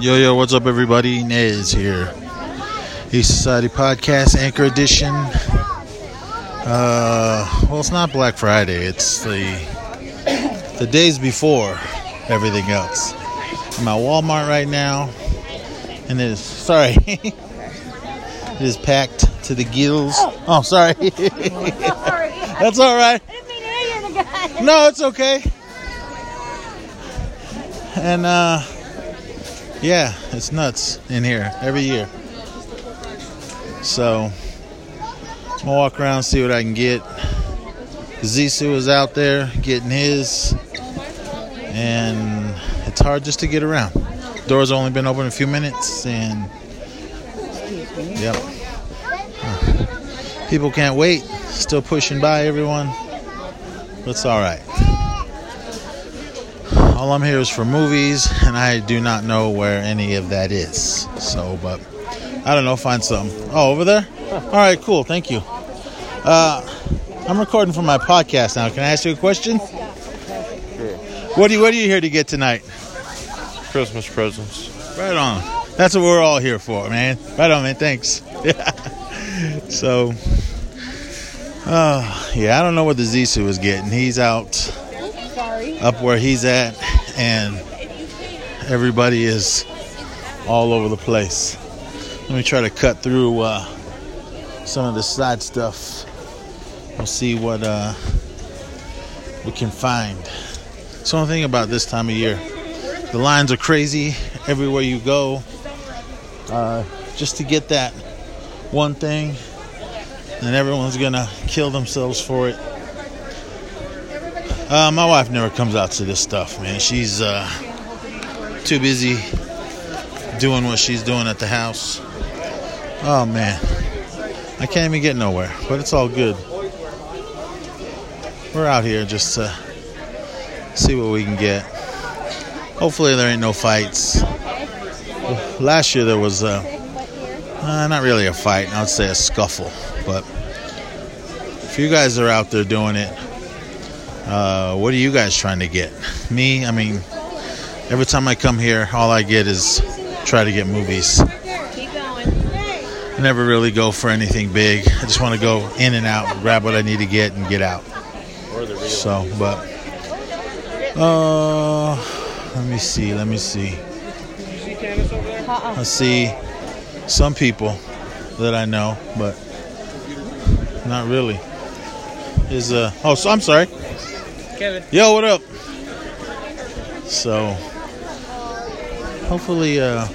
Yo, yo, what's up, everybody? Nez here. East Society Podcast, Anchor Edition. Uh, well, it's not Black Friday. It's the the days before everything else. I'm at Walmart right now, and it is sorry, it is packed to the gills. Oh, sorry. That's all right. No, it's okay. And uh, yeah, it's nuts in here every year. So I'm gonna walk around see what I can get. Zisu is out there getting his, and it's hard just to get around. Doors only been open a few minutes, and yep, people can't wait. Still pushing by everyone. But it's all right. All I'm here is for movies, and I do not know where any of that is. So, but I don't know. Find something. Oh, over there. All right, cool. Thank you. Uh, I'm recording for my podcast now. Can I ask you a question? What do you What are you here to get tonight? Christmas presents. Right on. That's what we're all here for, man. Right on, man. Thanks. Yeah. So, uh, yeah, I don't know what the Zisu is getting. He's out up where he's at, and everybody is all over the place. Let me try to cut through uh, some of the side stuff. We'll see what uh, we can find. So, one thing about this time of year, the lines are crazy everywhere you go. Uh, just to get that one thing, and everyone's gonna kill themselves for it. Uh, my wife never comes out to this stuff, man. She's uh, too busy doing what she's doing at the house. Oh man, I can't even get nowhere, but it's all good. We're out here just to see what we can get. Hopefully, there ain't no fights. Last year there was uh, uh, not really a fight, I would say a scuffle, but if you guys are out there doing it, uh, what are you guys trying to get? Me, I mean, every time I come here, all I get is try to get movies. I never really go for anything big. I just want to go in and out, grab what I need to get, and get out. So, but uh, let me see. Let me see. I see some people that I know, but not really. Is uh oh, so I'm sorry. Kevin. Yo, what up? So, hopefully, uh,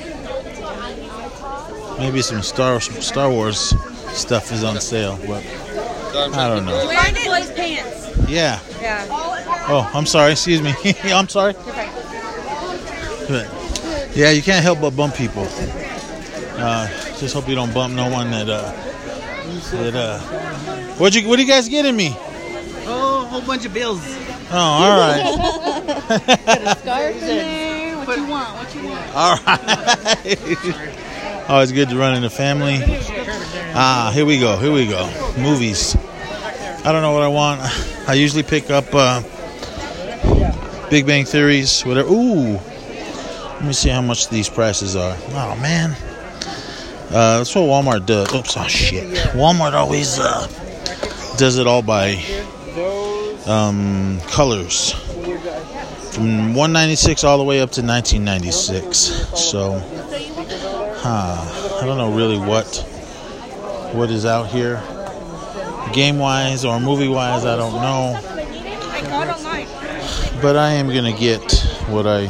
maybe some Star Star Wars stuff is on sale, but I don't know. Find it. Boys' pants. Yeah. Yeah. Oh, I'm sorry. Excuse me. I'm sorry. But, yeah, you can't help but bump people. Uh, just hope you don't bump no one that uh, that uh. What you What are you guys getting me? A whole bunch of bills. Oh, all right. Scarf in there. What you want? What you want? All right. Always good to run in the family. Ah, here we go. Here we go. Movies. I don't know what I want. I usually pick up uh, Big Bang Theories, whatever. Ooh. Let me see how much these prices are. Oh, man. Uh, that's what Walmart does. Oops, oh, shit. Walmart always uh, does it all by um, colors. From 196 all the way up to 1996. So, huh, I don't know really what what is out here. Game wise or movie wise, I don't know. But I am gonna get what I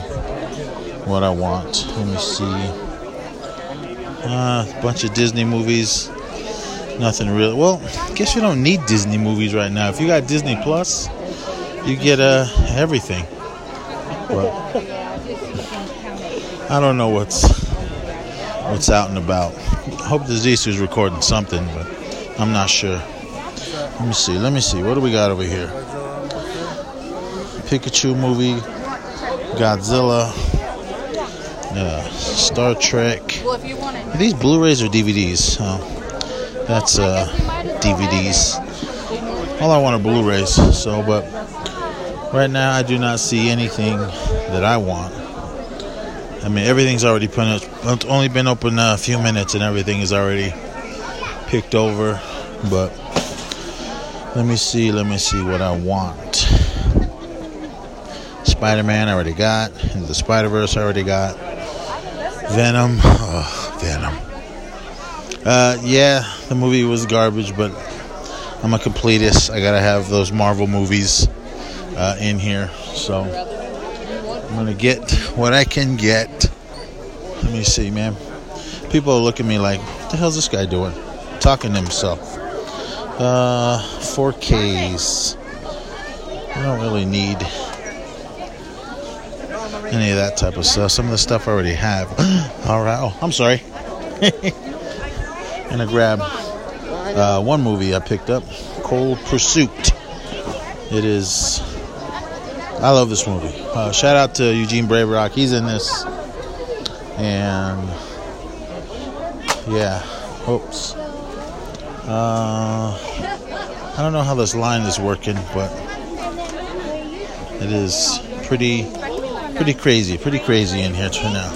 what I want. Let me see. Uh, a bunch of Disney movies. Nothing really. Well, I guess you don't need Disney movies right now. If you got Disney Plus, you get uh, everything. But I don't know what's what's out and about. I hope the Zisu's recording something, but I'm not sure. Let me see. Let me see. What do we got over here? Pikachu movie, Godzilla, uh, Star Trek. Well, if you wanted. Are these Blu-rays or DVDs? Oh, that's uh, DVDs. All I want are Blu-rays. So, but right now I do not see anything that I want. I mean, everything's already been it's only been open a few minutes, and everything is already picked over. But let me see. Let me see what I want. Spider-Man I already got. The Spider-Verse I already got. Venom. Oh, Venom. Uh, yeah, the movie was garbage, but I'm a completist. I gotta have those Marvel movies uh, in here, so I'm gonna get what I can get. Let me see, man. People are looking at me like, "What the hell's this guy doing?" Talking to himself. Uh, 4Ks. I don't really need any of that type of stuff. Some of the stuff I already have. All right. Oh, I'm sorry. gonna grab uh, one movie I picked up, Cold Pursuit. It is. I love this movie. Uh, shout out to Eugene Brave Rock. He's in this, and yeah. Oops. Uh, I don't know how this line is working, but it is pretty, pretty crazy, pretty crazy in here right now.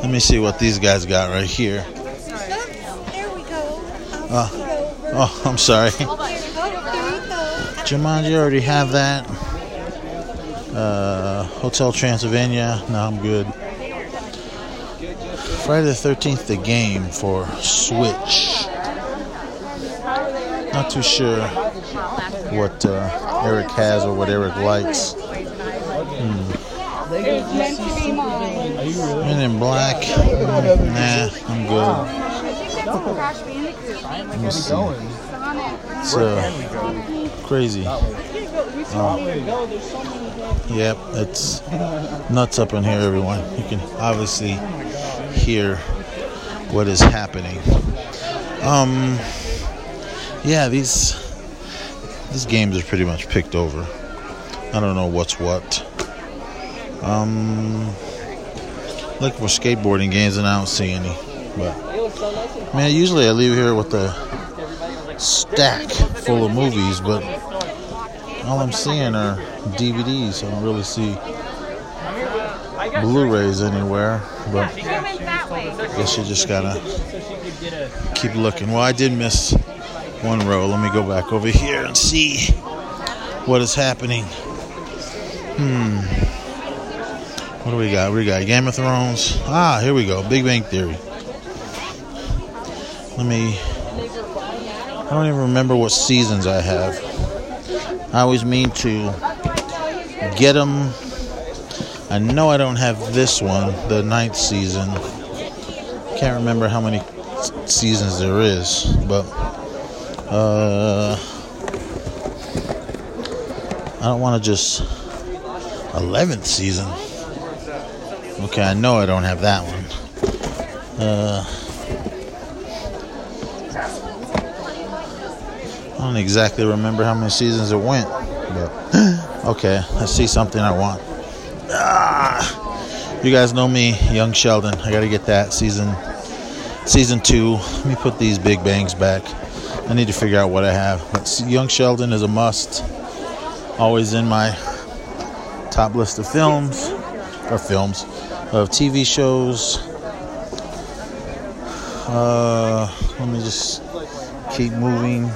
Let me see what these guys got right here. Uh, oh, I'm sorry. Jumanji, already have that. Uh, Hotel Transylvania, no, I'm good. Friday the 13th, the game for Switch. Not too sure what uh, Eric has or what Eric likes. Men in Black, mm, nah, I'm good. Let me see. It's uh, crazy. Um, yep, it's nuts up in here, everyone. You can obviously hear what is happening. Um, yeah, these these games are pretty much picked over. I don't know what's what. Um, looking for skateboarding games and I don't see any. But man, usually I leave here with a stack full of movies, but all I'm seeing are DVDs. I don't really see Blu-rays anywhere. But I guess you just gotta keep looking. Well, I did miss one row. Let me go back over here and see what is happening. Hmm. What do we got? We got Game of Thrones. Ah, here we go. Big Bang Theory. Let me. I don't even remember what seasons I have. I always mean to get them. I know I don't have this one, the ninth season. Can't remember how many seasons there is, but uh, I don't want to just 11th season. Okay, I know I don't have that one. Uh, don't exactly remember how many seasons it went, but okay, I see something I want. Ah, you guys know me, Young Sheldon. I got to get that season, season two. Let me put these Big Bangs back. I need to figure out what I have. But Young Sheldon is a must. Always in my top list of films or films of TV shows. Uh, let me just keep moving.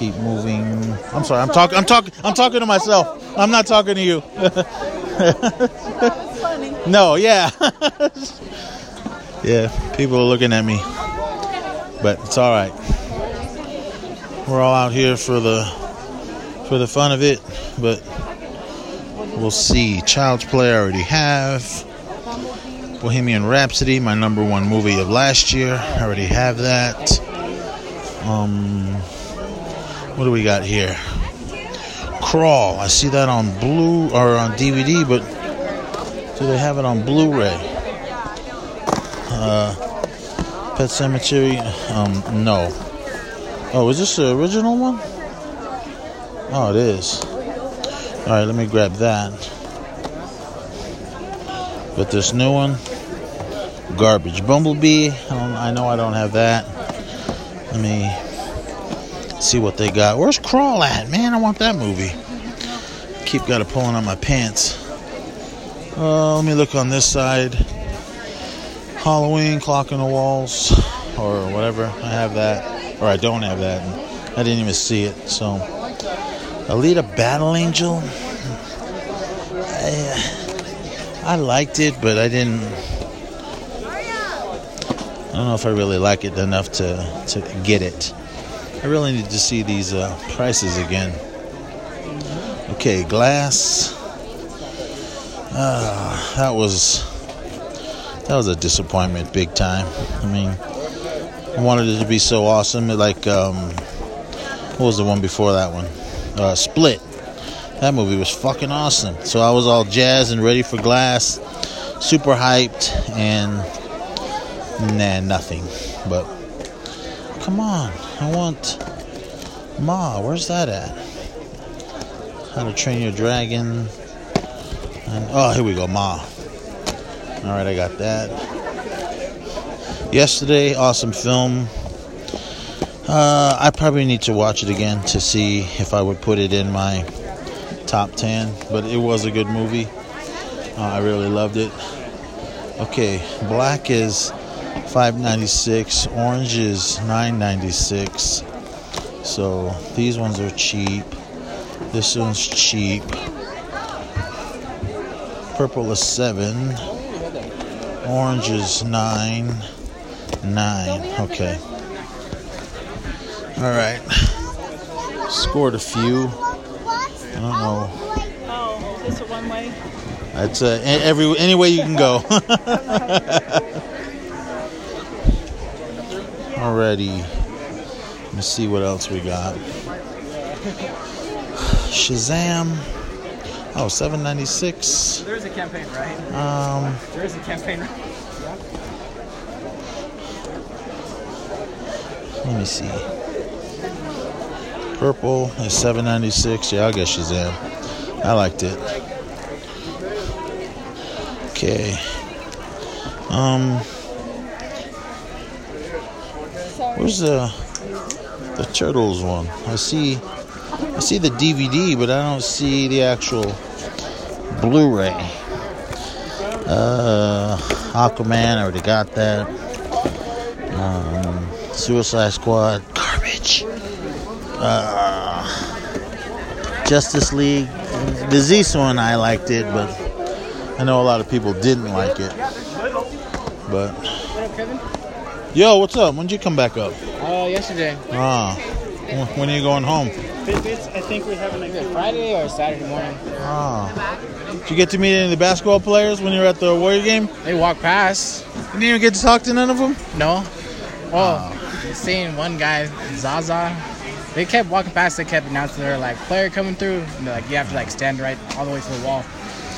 Keep moving. I'm sorry. I'm talking. I'm talking. I'm talking to myself. I'm not talking to you. no. Yeah. yeah. People are looking at me, but it's all right. We're all out here for the for the fun of it, but we'll see. Child's Play I already have. Bohemian Rhapsody, my number one movie of last year. I already have that. Um, what do we got here? Crawl. I see that on blue or on DVD, but do they have it on Blu-ray? Uh, Pet Sematary. Um, no. Oh, is this the original one? Oh, it is. All right, let me grab that. But this new one, garbage. Bumblebee. I, I know I don't have that. Let me see what they got. Where's Crawl at, man? I want that movie. Keep got it pulling on my pants. Uh, let me look on this side. Halloween clock in the walls, or whatever. I have that, or I don't have that. I didn't even see it. So, Alita Battle Angel. I, I liked it, but I didn't. I don't know if I really like it enough to to get it. I really need to see these uh, prices again. Okay, glass. Uh, that was that was a disappointment, big time. I mean, I wanted it to be so awesome. Like, um, what was the one before that one? Uh, Split. That movie was fucking awesome. So I was all jazzed and ready for glass, super hyped, and nah, nothing. But come on, I want Ma. Where's that at? How to Train Your Dragon. And, oh, here we go, Ma. All right, I got that. Yesterday, awesome film. Uh, I probably need to watch it again to see if I would put it in my top 10, but it was a good movie. Uh, I really loved it. Okay, black is 596, oranges 996. So these ones are cheap. This one's cheap. Purple is 7. Orange is nine. Nine. Okay. All right. Scored a few. I don't know. Oh, it's a one way. It's uh, every any way you can go. Alrighty. Let me see what else we got. Shazam. Oh, 796. There's a campaign, right? Um, There's a campaign. Right. Let me see. Purple is 796. Yeah, I'll get Shazam. I liked it. Okay. Um, where's the the turtles one? I see I see the DVD, but I don't see the actual Blu-ray. Uh, Aquaman, I already got that. Um, Suicide Squad, garbage. Uh, Justice League, the Zeus one, I liked it, but I know a lot of people didn't like it. But? Yo, what's up? When did you come back up? Uh, yesterday. Ah, when are you going home? Fitbits, I think we have an Either Friday or Saturday morning. Ah, did you get to meet any of the basketball players when you were at the Warrior game? They walked past. You didn't even get to talk to none of them. No. Oh, seeing one guy, Zaza. They kept walking past. They kept announcing they're like player coming through. And they're like you have to like stand right all the way to the wall.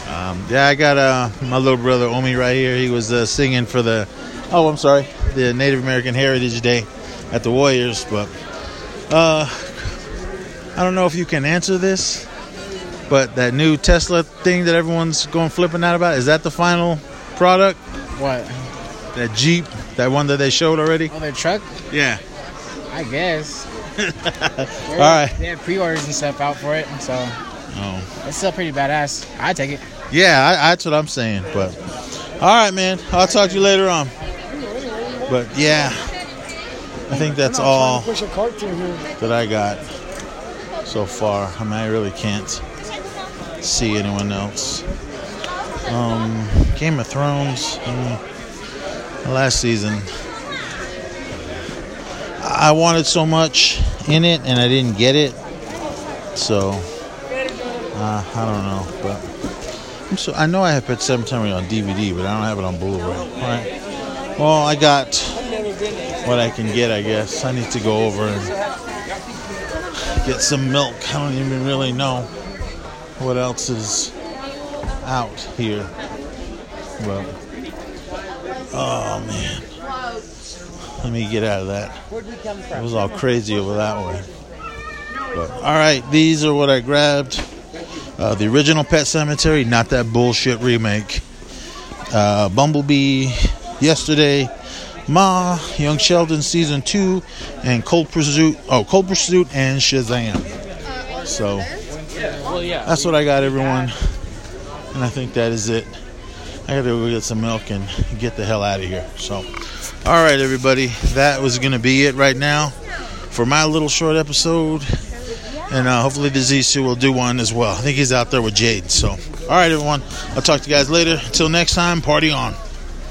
Um, yeah, I got uh, my little brother Omi right here. He was uh, singing for the, oh, I'm sorry, the Native American Heritage Day at the Warriors. But uh, I don't know if you can answer this, but that new Tesla thing that everyone's going flipping out about is that the final product? What? That Jeep, that one that they showed already? Oh, their truck? Yeah. I guess. All right. They have pre-orders and stuff out for it, so Oh. it's still pretty badass. I take it. Yeah, I, that's what I'm saying. But all right, man. I'll talk to you later on. But yeah, I think that's all that I got so far. I mean, I really can't see anyone else. Um, Game of Thrones. mm, last season, I wanted so much in it, and I didn't get it. So uh, I don't know, but I'm so I know I have Pet Sematary on DVD, but I don't have it on Blu-ray. Right? Well, I got what I can get, I guess. I need to go over and get some milk. I don't even really know what else is out here. But oh man, let me get out of that. It was all crazy over that way. But all right, these are what I grabbed. Uh, the original Pet Sematary, not that bullshit remake. Uh, Bumblebee, yesterday. Ma, Young Sheldon season two, and Cold Pursuit. Oh, Cold Pursuit and Shazam. So that's what I got, everyone. And I think that is it. I gotta go get some milk and get the hell out of here. So, all right, everybody, that was gonna be it right now for my little short episode. And uh, hopefully, the Zisu will do one as well. I think he's out there with Jade. So, all right, everyone, I'll talk to you guys later. Until next time, party on.